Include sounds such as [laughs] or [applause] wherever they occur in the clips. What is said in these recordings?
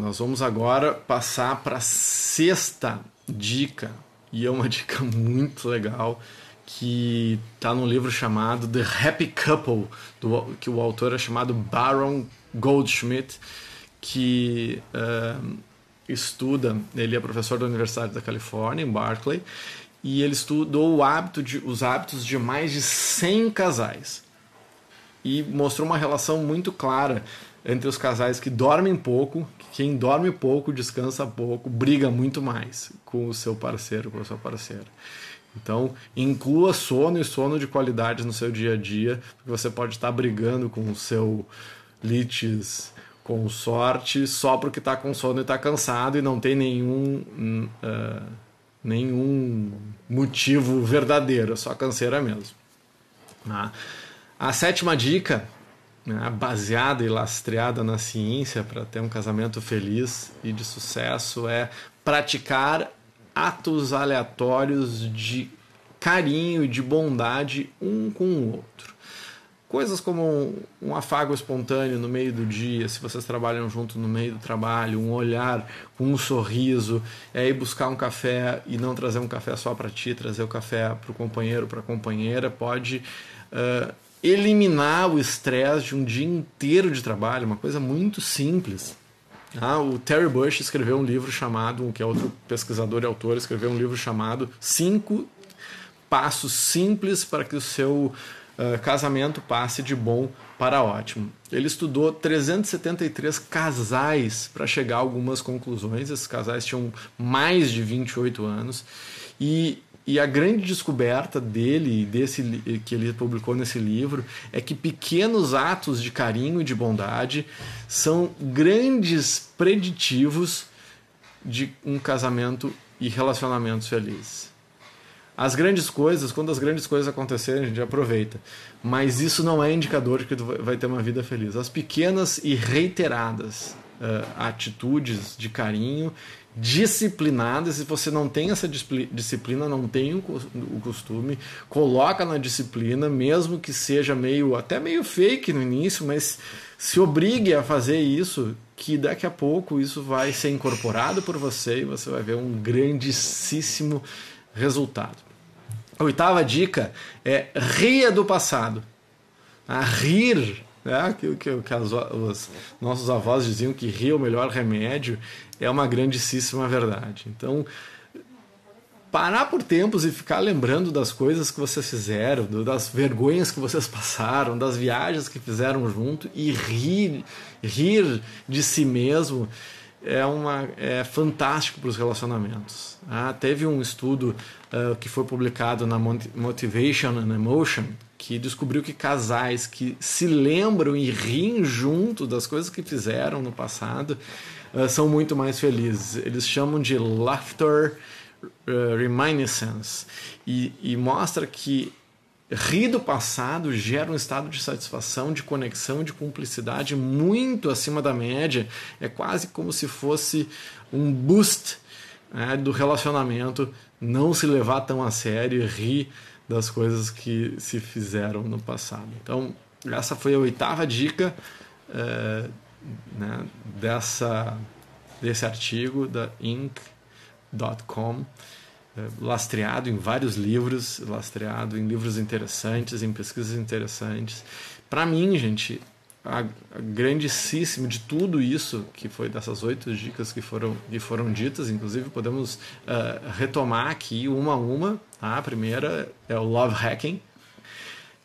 nós vamos agora passar para a sexta dica, e é uma [laughs] dica muito legal que está num livro chamado The Happy Couple, do, que o autor é chamado Baron Goldschmidt, que uh, estuda, ele é professor da Universidade da Califórnia, em Berkeley, e ele estudou hábito de, os hábitos de mais de 100 casais. E mostrou uma relação muito clara entre os casais que dormem pouco, quem dorme pouco, descansa pouco, briga muito mais com o seu parceiro, com a sua parceira. Então, inclua sono e sono de qualidade no seu dia a dia, porque você pode estar brigando com o seu litis com sorte só porque está com sono e está cansado e não tem nenhum, uh, nenhum motivo verdadeiro, é só canseira mesmo. Ah. A sétima dica, né, baseada e lastreada na ciência para ter um casamento feliz e de sucesso, é praticar atos aleatórios de carinho e de bondade um com o outro. Coisas como um, afago espontâneo no meio do dia, se vocês trabalham junto no meio do trabalho, um olhar com um sorriso, é ir buscar um café e não trazer um café só para ti, trazer o café para o companheiro, para a companheira, pode uh, eliminar o estresse de um dia inteiro de trabalho, uma coisa muito simples. Ah, o Terry Bush escreveu um livro chamado, que é outro pesquisador e autor, escreveu um livro chamado Cinco Passos Simples para que o seu uh, casamento passe de bom para ótimo. Ele estudou 373 casais para chegar a algumas conclusões. Esses casais tinham mais de 28 anos e e a grande descoberta dele, desse que ele publicou nesse livro, é que pequenos atos de carinho e de bondade são grandes preditivos de um casamento e relacionamentos felizes. As grandes coisas, quando as grandes coisas acontecerem, a gente aproveita. Mas isso não é indicador de que tu vai ter uma vida feliz. As pequenas e reiteradas uh, atitudes de carinho disciplinadas. Se você não tem essa disciplina, não tem o costume, coloca na disciplina, mesmo que seja meio até meio fake no início, mas se obrigue a fazer isso, que daqui a pouco isso vai ser incorporado por você e você vai ver um grandíssimo resultado. A oitava dica é ria do passado. A rir é aquilo que, que as, os nossos avós diziam que rir é o melhor remédio é uma grandíssima verdade. Então, parar por tempos e ficar lembrando das coisas que vocês fizeram, das vergonhas que vocês passaram, das viagens que fizeram junto e rir, rir de si mesmo é, uma, é fantástico para os relacionamentos. Ah, teve um estudo uh, que foi publicado na Motivation and Emotion que descobriu que casais que se lembram e riem junto das coisas que fizeram no passado uh, são muito mais felizes. Eles chamam de laughter uh, reminiscence e, e mostra que rir do passado gera um estado de satisfação, de conexão, de cumplicidade muito acima da média. É quase como se fosse um boost né, do relacionamento, não se levar tão a sério e rir das coisas que se fizeram no passado. Então, essa foi a oitava dica é, né, dessa, desse artigo da Inc.com, é, lastreado em vários livros, lastreado em livros interessantes, em pesquisas interessantes. Para mim, gente, a, a grandíssimo de tudo isso que foi dessas oito dicas que foram, que foram ditas, inclusive podemos uh, retomar aqui uma a uma. Tá? A primeira é o love hacking,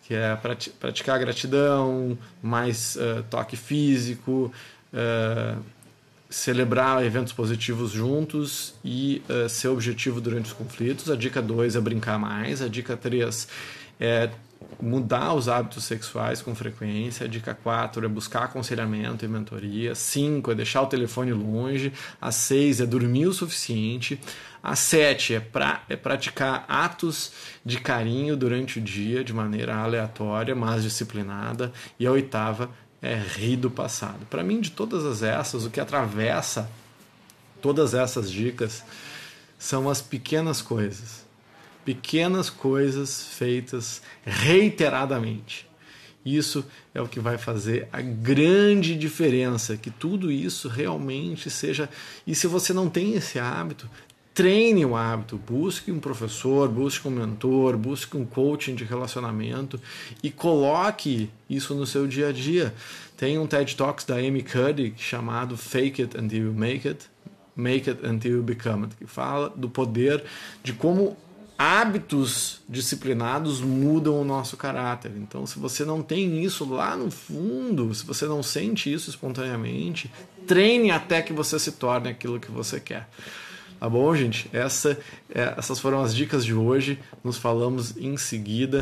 que é praticar gratidão, mais uh, toque físico, uh, celebrar eventos positivos juntos e ser objetivo durante os conflitos. A dica 2 é brincar mais. A dica 3 é mudar os hábitos sexuais com frequência. Dica 4 é buscar aconselhamento e mentoria. 5 é deixar o telefone longe. A 6 é dormir o suficiente. A 7 é, pra, é praticar atos de carinho durante o dia de maneira aleatória, mas disciplinada. E a oitava é rir do passado. Para mim, de todas as essas, o que atravessa todas essas dicas são as pequenas coisas pequenas coisas feitas reiteradamente. Isso é o que vai fazer a grande diferença, que tudo isso realmente seja. E se você não tem esse hábito, treine o hábito, busque um professor, busque um mentor, busque um coaching de relacionamento e coloque isso no seu dia a dia. Tem um TED Talks da Amy Cuddy chamado Fake It Until You Make It, Make It Until You Become It, que fala do poder de como hábitos disciplinados mudam o nosso caráter. Então, se você não tem isso lá no fundo, se você não sente isso espontaneamente, treine até que você se torne aquilo que você quer. Tá bom, gente? Essa, é, essas foram as dicas de hoje. Nos falamos em seguida.